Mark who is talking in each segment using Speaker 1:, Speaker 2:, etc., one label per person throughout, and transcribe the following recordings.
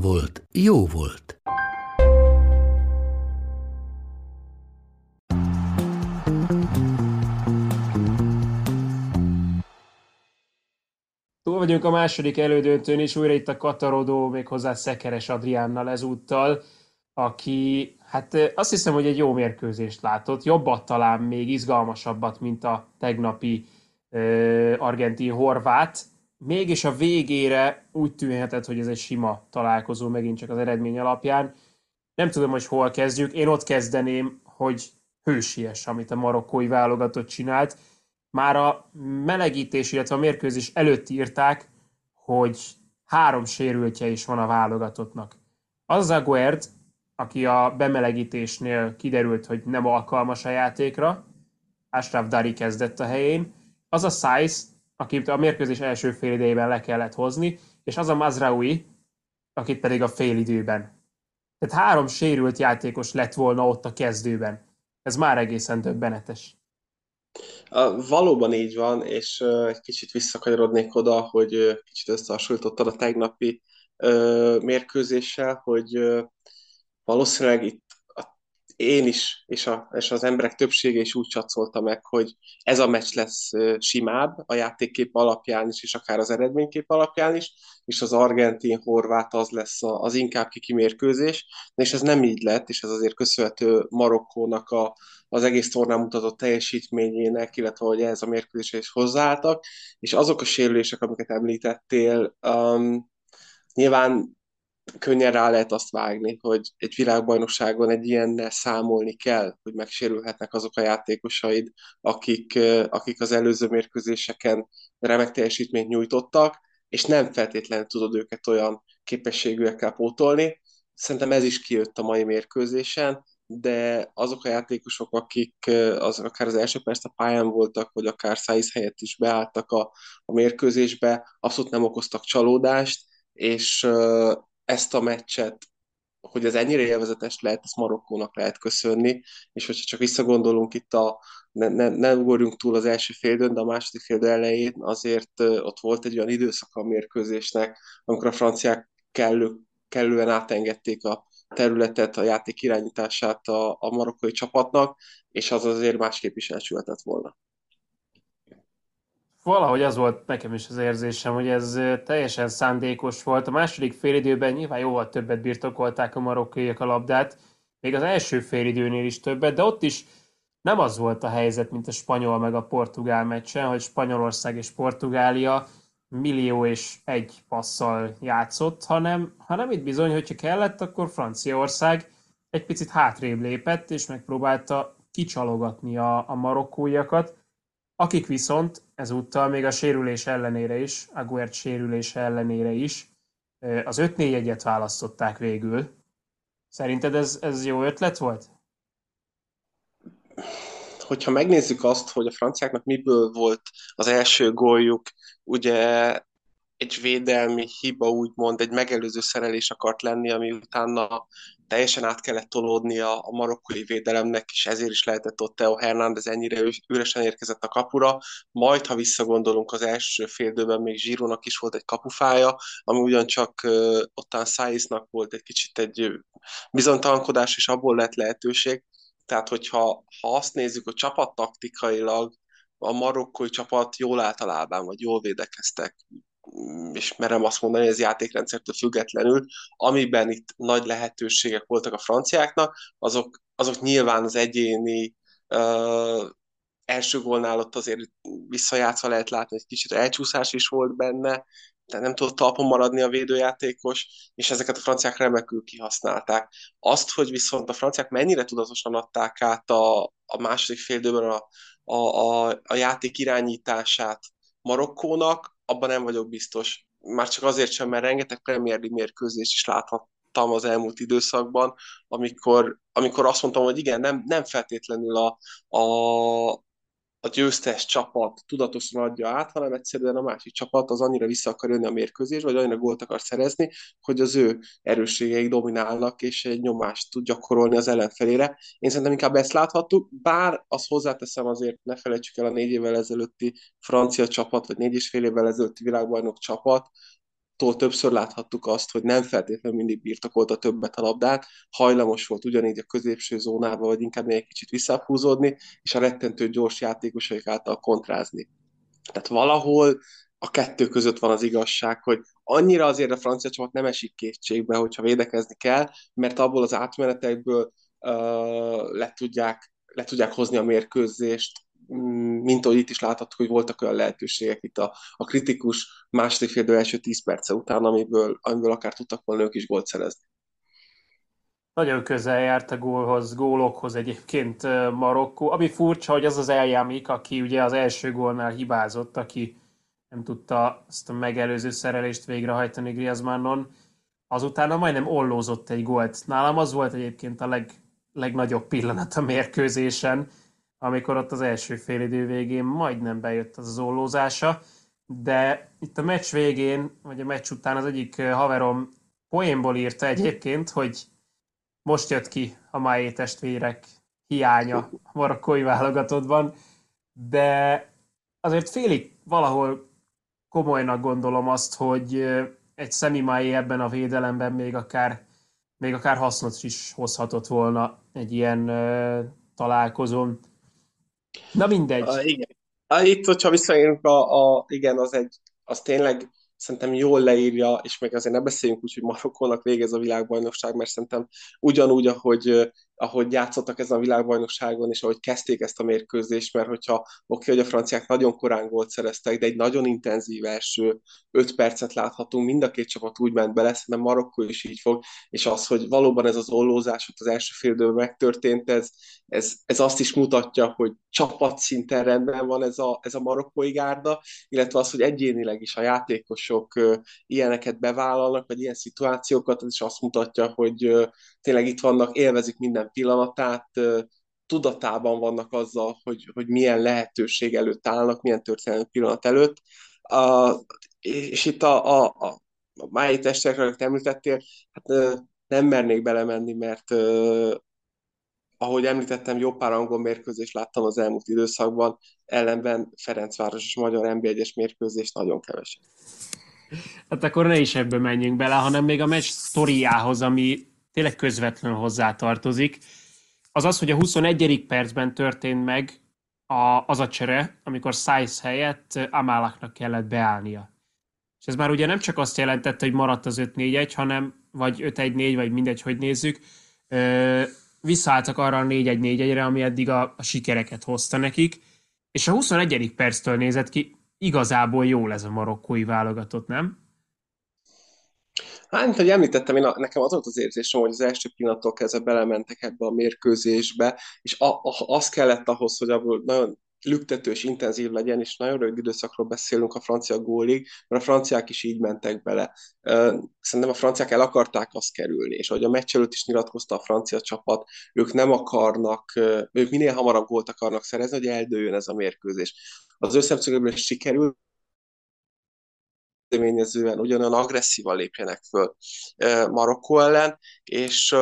Speaker 1: volt, jó volt.
Speaker 2: Túl vagyunk a második elődöntőn, és újra itt a Katarodó, méghozzá Szekeres Adriánnal ezúttal, aki, hát azt hiszem, hogy egy jó mérkőzést látott, jobbat talán még izgalmasabbat, mint a tegnapi uh, argentin-horvát, mégis a végére úgy tűnhetett, hogy ez egy sima találkozó megint csak az eredmény alapján. Nem tudom, hogy hol kezdjük. Én ott kezdeném, hogy hősies, amit a marokkói válogatott csinált. Már a melegítés, illetve a mérkőzés előtt írták, hogy három sérültje is van a válogatottnak. Az Aguerd, aki a bemelegítésnél kiderült, hogy nem alkalmas a játékra, Ashraf Dari kezdett a helyén, az a Saiz, akit a mérkőzés első fél idejében le kellett hozni, és az a Mazraoui, akit pedig a fél időben. Tehát három sérült játékos lett volna ott a kezdőben. Ez már egészen döbbenetes.
Speaker 3: Valóban így van, és egy kicsit visszakanyarodnék oda, hogy kicsit összehasonlítottad a tegnapi mérkőzéssel, hogy valószínűleg itt én is, és, a, és az emberek többsége is úgy csatszolta meg, hogy ez a meccs lesz simább a játékkép alapján is, és akár az eredménykép alapján is, és az argentin-horvát az lesz az inkább kikimérkőzés, és ez nem így lett, és ez azért köszönhető Marokkónak a, az egész tornán mutatott teljesítményének, illetve hogy ez a mérkőzésre is hozzáálltak, és azok a sérülések, amiket említettél, um, nyilván könnyen rá lehet azt vágni, hogy egy világbajnokságon egy ilyennel számolni kell, hogy megsérülhetnek azok a játékosaid, akik, akik az előző mérkőzéseken remek teljesítményt nyújtottak, és nem feltétlenül tudod őket olyan képességűekkel pótolni. Szerintem ez is kijött a mai mérkőzésen, de azok a játékosok, akik az, akár az első perc a pályán voltak, vagy akár száz helyett is beálltak a, a mérkőzésbe, abszolút nem okoztak csalódást, és ezt a meccset, hogy ez ennyire élvezetes lehet, ezt Marokkónak lehet köszönni, és hogyha csak visszagondolunk itt a, ne, ne, ne ugorjunk túl az első félidőn, de a második fél elején azért ott volt egy olyan időszak a mérkőzésnek, amikor a franciák kellő, kellően átengedték a területet, a játék irányítását a, a marokkói csapatnak, és az azért másképp is elsülhetett volna
Speaker 2: valahogy az volt nekem is az érzésem, hogy ez teljesen szándékos volt. A második félidőben nyilván jóval többet birtokolták a marokkaiak a labdát, még az első félidőnél is többet, de ott is nem az volt a helyzet, mint a spanyol meg a portugál meccsen, hogy Spanyolország és Portugália millió és egy passzal játszott, hanem, hanem itt bizony, hogyha kellett, akkor Franciaország egy picit hátrébb lépett, és megpróbálta kicsalogatni a, a marokkóiakat akik viszont ezúttal még a sérülés ellenére is, Aguert sérülése ellenére is, az 5-4-1-et választották végül. Szerinted ez, ez jó ötlet volt?
Speaker 3: Hogyha megnézzük azt, hogy a franciáknak miből volt az első góljuk, ugye egy védelmi hiba, úgymond egy megelőző szerelés akart lenni, ami utána teljesen át kellett tolódni a, a marokkói védelemnek, és ezért is lehetett ott Teo Hernández ennyire üresen érkezett a kapura. Majd, ha visszagondolunk, az első féldőben még Zsírónak is volt egy kapufája, ami ugyancsak uh, ottán Saiznak volt egy kicsit egy bizonytalankodás, és abból lett lehetőség. Tehát, hogyha ha azt nézzük, hogy csapattaktikailag a marokkói csapat jól általában, vagy jól védekeztek, és merem azt mondani, hogy ez játékrendszertől függetlenül, amiben itt nagy lehetőségek voltak a franciáknak, azok, azok nyilván az egyéni uh, első gólnál ott azért visszajátszva lehet látni, egy kicsit elcsúszás is volt benne, tehát nem tudott talpon maradni a védőjátékos, és ezeket a franciák remekül kihasználták. Azt, hogy viszont a franciák mennyire tudatosan adták át a, a második fél a, a, a, a játék irányítását Marokkónak, abban nem vagyok biztos. Már csak azért sem, mert rengeteg Premier League mérkőzést is láthattam az elmúlt időszakban, amikor, amikor azt mondtam, hogy igen, nem, nem feltétlenül a, a, a győztes csapat tudatosan adja át, hanem egyszerűen a másik csapat az annyira vissza akar jönni a mérkőzés, vagy annyira gólt akar szerezni, hogy az ő erősségeik dominálnak, és egy nyomást tud gyakorolni az ellenfelére. Én szerintem inkább ezt láthattuk, bár azt hozzáteszem azért, ne felejtsük el a négy évvel ezelőtti francia csapat, vagy négy és fél évvel ezelőtti világbajnok csapat, tól többször láthattuk azt, hogy nem feltétlenül mindig birtokolta többet a labdát, hajlamos volt ugyanígy a középső zónába, vagy inkább még egy kicsit visszahúzódni, és a rettentő gyors játékosaik által kontrázni. Tehát valahol a kettő között van az igazság, hogy annyira azért a francia csapat nem esik kétségbe, hogyha védekezni kell, mert abból az átmenetekből uh, le, tudják, le tudják hozni a mérkőzést, mint ahogy itt is láthattuk, hogy voltak olyan lehetőségek itt a, a kritikus második fél első 10 perce után, amiből, amiből akár tudtak volna ők is gólt szerezni.
Speaker 2: Nagyon közel járt a gólhoz, gólokhoz egyébként Marokkó. Ami furcsa, hogy az az eljamik, aki ugye az első gólnál hibázott, aki nem tudta ezt a megelőző szerelést végrehajtani Griezmannon, azután majdnem ollózott egy gólt. Nálam az volt egyébként a leg, legnagyobb pillanat a mérkőzésen, amikor ott az első félidő végén majdnem bejött az ollózása, de itt a meccs végén, vagy a meccs után az egyik haverom poénból írta egyébként, hogy most jött ki a Májé testvérek hiánya a marokkói válogatottban, de azért félig valahol komolynak gondolom azt, hogy egy Májé ebben a védelemben még akár, még akár hasznot is hozhatott volna egy ilyen uh, találkozón. Na mindegy.
Speaker 3: A, igen. A, itt, hogyha visszaérünk, a, a, igen, az egy, az tényleg szerintem jól leírja, és még azért ne beszéljünk úgy, hogy Marokkónak végez a világbajnokság, mert szerintem ugyanúgy, ahogy ahogy játszottak ezen a világbajnokságon, és ahogy kezdték ezt a mérkőzést, mert hogyha oké, okay, hogy a franciák nagyon korán gólt szereztek, de egy nagyon intenzív első öt percet láthatunk, mind a két csapat úgy ment bele, szerintem Marokkó is így fog, és az, hogy valóban ez az ollózás ott az első fél időben megtörtént, ez, ez, ez azt is mutatja, hogy csapatszinten rendben van ez a, ez a marokkói gárda, illetve az, hogy egyénileg is a játékosok ilyeneket bevállalnak, vagy ilyen szituációkat, ez is azt mutatja, hogy tényleg itt vannak, élvezik minden pillanatát, tudatában vannak azzal, hogy, hogy milyen lehetőség előtt állnak, milyen történelmi pillanat előtt. A, és itt a, a, a, májai testekre, amit említettél, hát nem mernék belemenni, mert ahogy említettem, jobb pár angol mérkőzést láttam az elmúlt időszakban, ellenben Ferencváros és Magyar NB1-es mérkőzést nagyon keveset.
Speaker 2: Hát akkor ne is ebbe menjünk bele, hanem még a meccs sztoriához, ami tényleg közvetlenül hozzá tartozik, az az, hogy a 21. percben történt meg a, az a csere, amikor Szájsz helyett Amálaknak kellett beállnia. És ez már ugye nem csak azt jelentette, hogy maradt az 5-4-1, hanem vagy 5-1-4, vagy mindegy, hogy nézzük, ö, visszaálltak arra a 4-1-4-1-re, ami eddig a, a sikereket hozta nekik, és a 21. perctől nézett ki, igazából jó ez a marokkói válogatott, nem?
Speaker 3: Hát, mint hogy említettem, én a, nekem az volt az érzésem, hogy az első pillanattól kezdve belementek ebbe a mérkőzésbe, és a, a, az kellett ahhoz, hogy abból nagyon lüktető és intenzív legyen, és nagyon rövid időszakról beszélünk a francia gólig, mert a franciák is így mentek bele. Szerintem a franciák el akarták azt kerülni, és ahogy a meccs előtt is nyilatkozta a francia csapat, ők nem akarnak, ők minél hamarabb gólt akarnak szerezni, hogy eldőjön ez a mérkőzés. Az ő szemszögéből sikerült, kezdeményezően ugyanolyan agresszívan lépjenek föl Marokkó ellen, és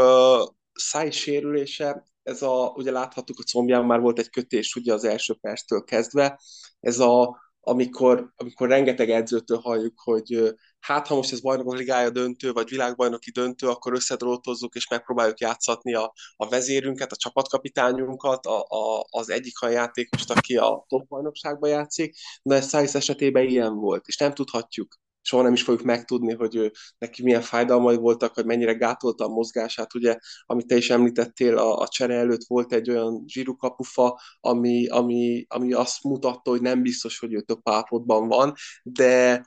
Speaker 3: száj sérülése, ez a, ugye láthattuk a combján már volt egy kötés ugye az első perctől kezdve, ez a, amikor, amikor rengeteg edzőtől halljuk, hogy hát ha most ez bajnokok ligája döntő, vagy világbajnoki döntő, akkor összedrótozzuk és megpróbáljuk játszatni a, a vezérünket, a csapatkapitányunkat, a, a, az egyik a játékost, aki a top bajnokságban játszik, de ez Szájsz esetében ilyen volt, és nem tudhatjuk soha nem is fogjuk megtudni, hogy ő, neki milyen fájdalmai voltak, hogy mennyire gátolta a mozgását. Ugye, amit te is említettél, a, a csere előtt volt egy olyan zsírukapufa, ami, ami, ami azt mutatta, hogy nem biztos, hogy ő több állapotban van, de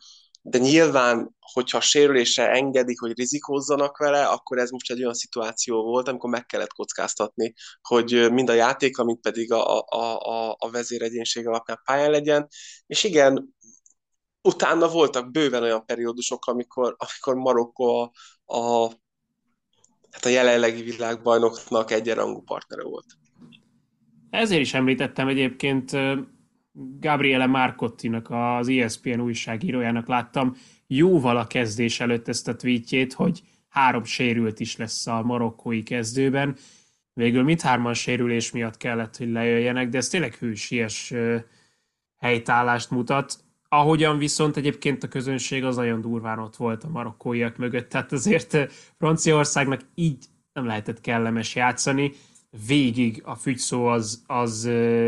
Speaker 3: de nyilván, hogyha a sérülése engedik, hogy rizikózzanak vele, akkor ez most egy olyan szituáció volt, amikor meg kellett kockáztatni, hogy mind a játék, mint pedig a, a, a, a vezéregyénség alapján pályán legyen. És igen, utána voltak bőven olyan periódusok, amikor, amikor Marokko a, a, hát a jelenlegi világbajnoknak egyenrangú partnere volt.
Speaker 2: Ezért is említettem egyébként Gabriele Marcottinak, az ESPN újságírójának láttam jóval a kezdés előtt ezt a tweetjét, hogy három sérült is lesz a marokkói kezdőben. Végül mindhárman sérülés miatt kellett, hogy lejöjjenek, de ez tényleg hősies helytállást mutat. Ahogyan viszont egyébként a közönség az nagyon durván ott volt a marokkóiak mögött, tehát azért Franciaországnak így nem lehetett kellemes játszani. Végig a fügyszó az, az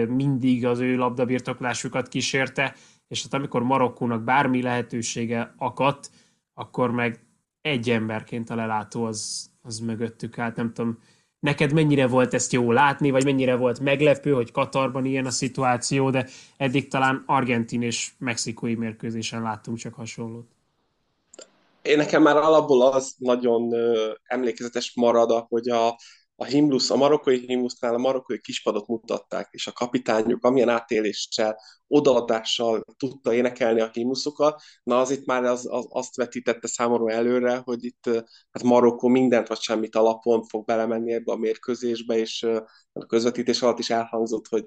Speaker 2: mindig az ő labdabirtoklásukat kísérte, és hát amikor Marokkónak bármi lehetősége akadt, akkor meg egy emberként a lelátó az, az mögöttük állt. Nem tudom, neked mennyire volt ezt jó látni, vagy mennyire volt meglepő, hogy Katarban ilyen a szituáció, de eddig talán argentin és mexikói mérkőzésen láttunk csak hasonlót.
Speaker 3: Én nekem már alapból az nagyon emlékezetes marad, hogy a, a himlusz, a marokkói himlusznál a marokkói kispadot mutatták, és a kapitányuk amilyen átéléssel, odaadással tudta énekelni a himnuszokat, na az itt már az, az, azt vetítette számomra előre, hogy itt hát Marokkó mindent vagy semmit alapon fog belemenni ebbe a mérkőzésbe, és a közvetítés alatt is elhangzott, hogy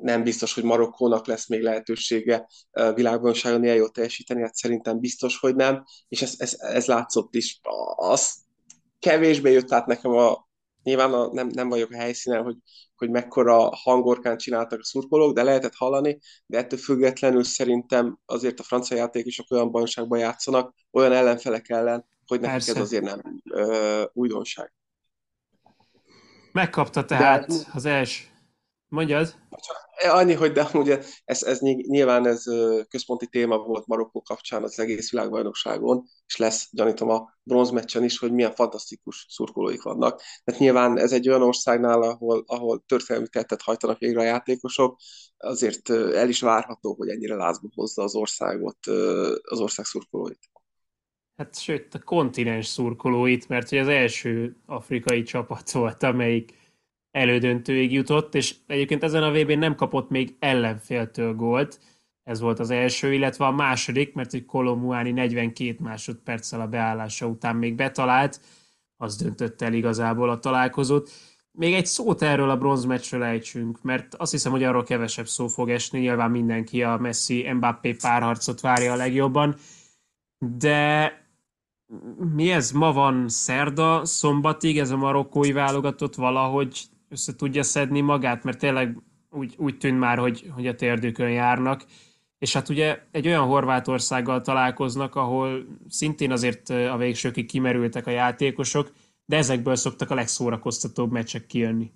Speaker 3: nem biztos, hogy Marokkónak lesz még lehetősége világbajnokságon ilyen jól teljesíteni, hát szerintem biztos, hogy nem, és ez, ez, ez látszott is. Az kevésbé jött át nekem a, nyilván a, nem, nem vagyok a helyszínen, hogy, hogy mekkora hangorkán csináltak a szurkolók, de lehetett hallani, de ettől függetlenül szerintem azért a francia játékosok olyan bajnokságban játszanak, olyan ellenfelek ellen, hogy nekik Persze. ez azért nem ö, újdonság.
Speaker 2: Megkapta tehát de, az első. Mondjad?
Speaker 3: Annyi, hogy de ugye ez, ez nyilván ez központi téma volt Marokkó kapcsán az egész világbajnokságon, és lesz, gyanítom, a bronzmeccsen is, hogy milyen fantasztikus szurkolóik vannak. Tehát nyilván ez egy olyan országnál, ahol, ahol történelmi tettet hajtanak végre a játékosok, azért el is várható, hogy ennyire lázba hozza az országot, az ország szurkolóit.
Speaker 2: Hát sőt, a kontinens szurkolóit, mert hogy az első afrikai csapat volt, amelyik elődöntőig jutott, és egyébként ezen a vb nem kapott még ellenféltől gólt, ez volt az első, illetve a második, mert egy Kolomuáni 42 másodperccel a beállása után még betalált, az döntött el igazából a találkozót. Még egy szót erről a bronzmeccsről ejtsünk, mert azt hiszem, hogy arról kevesebb szó fog esni, nyilván mindenki a Messi-Mbappé párharcot várja a legjobban, de mi ez? Ma van szerda, szombatig, ez a marokkói válogatott valahogy össze tudja szedni magát, mert tényleg úgy, úgy tűnt már, hogy, hogy a térdőkön járnak. És hát ugye egy olyan Horvátországgal találkoznak, ahol szintén azért a végsőkig kimerültek a játékosok, de ezekből szoktak a legszórakoztatóbb meccsek kijönni.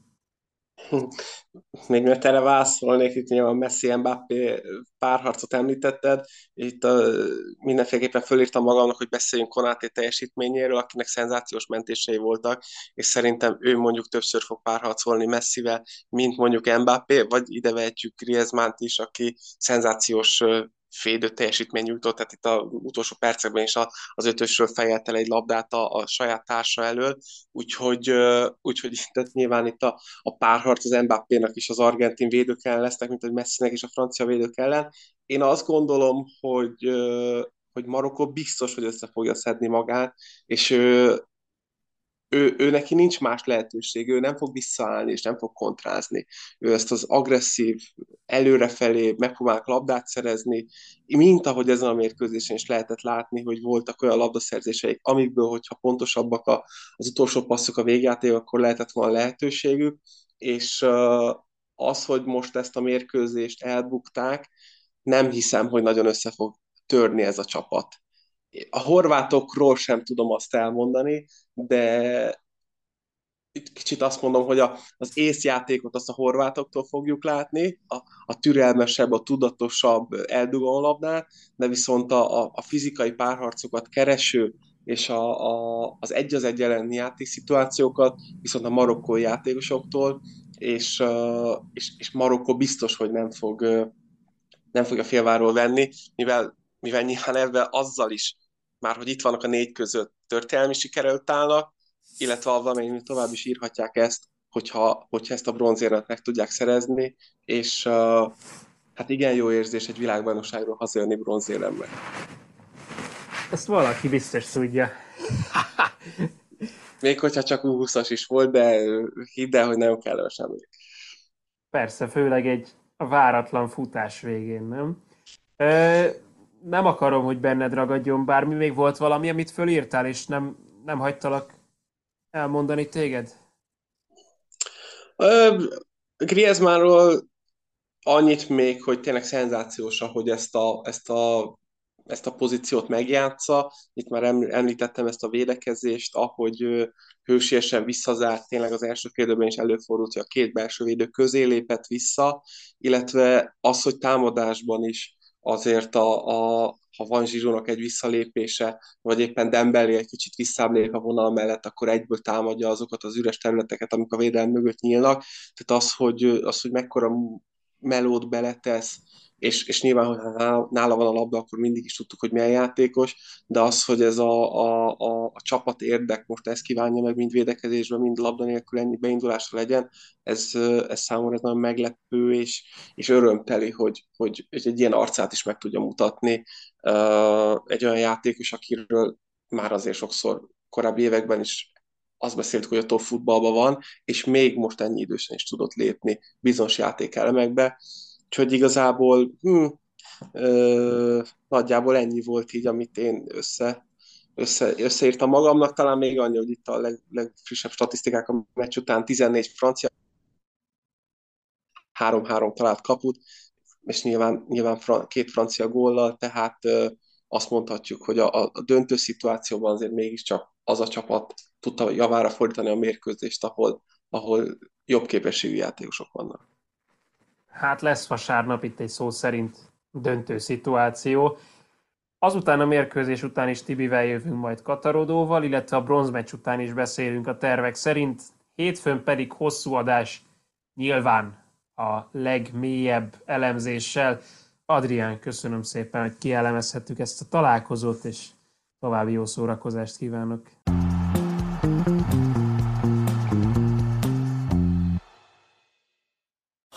Speaker 3: Még mert erre válaszolnék, itt nyilván Messi Mbappé párharcot említetted, itt a, mindenféleképpen fölírtam magamnak, hogy beszéljünk Konáté teljesítményéről, akinek szenzációs mentései voltak, és szerintem ő mondjuk többször fog párharcolni Messivel, mint mondjuk Mbappé, vagy ide vehetjük Griezmann-t is, aki szenzációs félidő teljesítmény nyújtott, tehát itt a utolsó percekben is az ötösről fejelt el egy labdát a, a saját társa elől, úgyhogy, úgyhogy tehát nyilván itt a, a párharc az Mbappénak is az argentin védők ellen lesznek, mint hogy Messinek is a francia védők ellen. Én azt gondolom, hogy hogy Marokkó biztos, hogy össze fogja szedni magát, és ő neki nincs más lehetőség, ő nem fog visszaállni, és nem fog kontrázni. Ő ezt az agresszív, előrefelé megpróbál labdát szerezni, mint ahogy ezen a mérkőzésen is lehetett látni, hogy voltak olyan labdaszerzéseik, amikből, hogyha pontosabbak a, az utolsó passzok a végjáték, akkor lehetett volna lehetőségük, és az, hogy most ezt a mérkőzést elbukták, nem hiszem, hogy nagyon össze fog törni ez a csapat a horvátokról sem tudom azt elmondani, de kicsit azt mondom, hogy a, az észjátékot azt a horvátoktól fogjuk látni, a, a türelmesebb, a tudatosabb eldugó labdát, de viszont a, a, a fizikai párharcokat kereső és a, a, az egy az egy elleni játékszituációkat viszont a marokkói játékosoktól, és, és, és Marokkó biztos, hogy nem fog nem fogja félváról venni, mivel mivel nyilván ebben azzal is, már hogy itt vannak a négy között történelmi sikerült állnak, illetve valamelyik tovább is írhatják ezt, hogyha, hogyha ezt a bronzérmet meg tudják szerezni, és uh, hát igen jó érzés egy világbajnokságról hazajönni bronzéremmel.
Speaker 2: Ezt valaki biztos tudja.
Speaker 3: Még hogyha csak U20-as is volt, de hidd el, hogy nagyon kellemes emlék.
Speaker 2: Persze, főleg egy váratlan futás végén, nem? Ö, nem akarom, hogy benned ragadjon bármi, még volt valami, amit fölírtál, és nem, nem hagytalak elmondani téged?
Speaker 3: Griezmannról annyit még, hogy tényleg szenzációs, ahogy ezt a, ezt a ezt a pozíciót megjátsza. Itt már említettem ezt a védekezést, ahogy hősiesen visszazárt, tényleg az első félidőben is előfordult, hogy a két belső védő közé lépett vissza, illetve az, hogy támadásban is azért a, a ha van Zsizsónak egy visszalépése, vagy éppen Dembeli egy kicsit visszább a vonal mellett, akkor egyből támadja azokat az üres területeket, amik a védelem mögött nyílnak. Tehát az, hogy, az, hogy mekkora melót beletesz, és, és nyilván, hogy nála van a labda, akkor mindig is tudtuk, hogy milyen játékos, de az, hogy ez a, a, a, a csapat érdek most ezt kívánja meg, mind védekezésben, mind labda nélkül ennyi beindulásra legyen, ez, ez számomra ez nagyon meglepő, és, és örömteli, hogy, hogy, hogy egy ilyen arcát is meg tudja mutatni. Egy olyan játékos, akiről már azért sokszor korábbi években is azt beszéltük, hogy a top futballban van, és még most ennyi idősen is tudott lépni bizonyos játékelemekbe, Úgyhogy igazából hm, ö, nagyjából ennyi volt így, amit én össze, össze, összeírtam magamnak, talán még annyi, hogy itt a leg, legfrissebb statisztikák a meccs után 14 francia, 3-3 talált kaput, és nyilván, nyilván két francia góllal, tehát ö, azt mondhatjuk, hogy a, a döntő szituációban azért mégiscsak az a csapat tudta javára fordítani a mérkőzést, ahol, ahol jobb képességű játékosok vannak.
Speaker 2: Hát lesz vasárnap itt egy szó szerint döntő szituáció. Azután a mérkőzés után is Tibivel jövünk majd Katarodóval, illetve a bronzmeccs után is beszélünk a tervek szerint. Hétfőn pedig hosszú adás nyilván a legmélyebb elemzéssel. Adrián, köszönöm szépen, hogy kielemezhettük ezt a találkozót, és további jó szórakozást kívánok.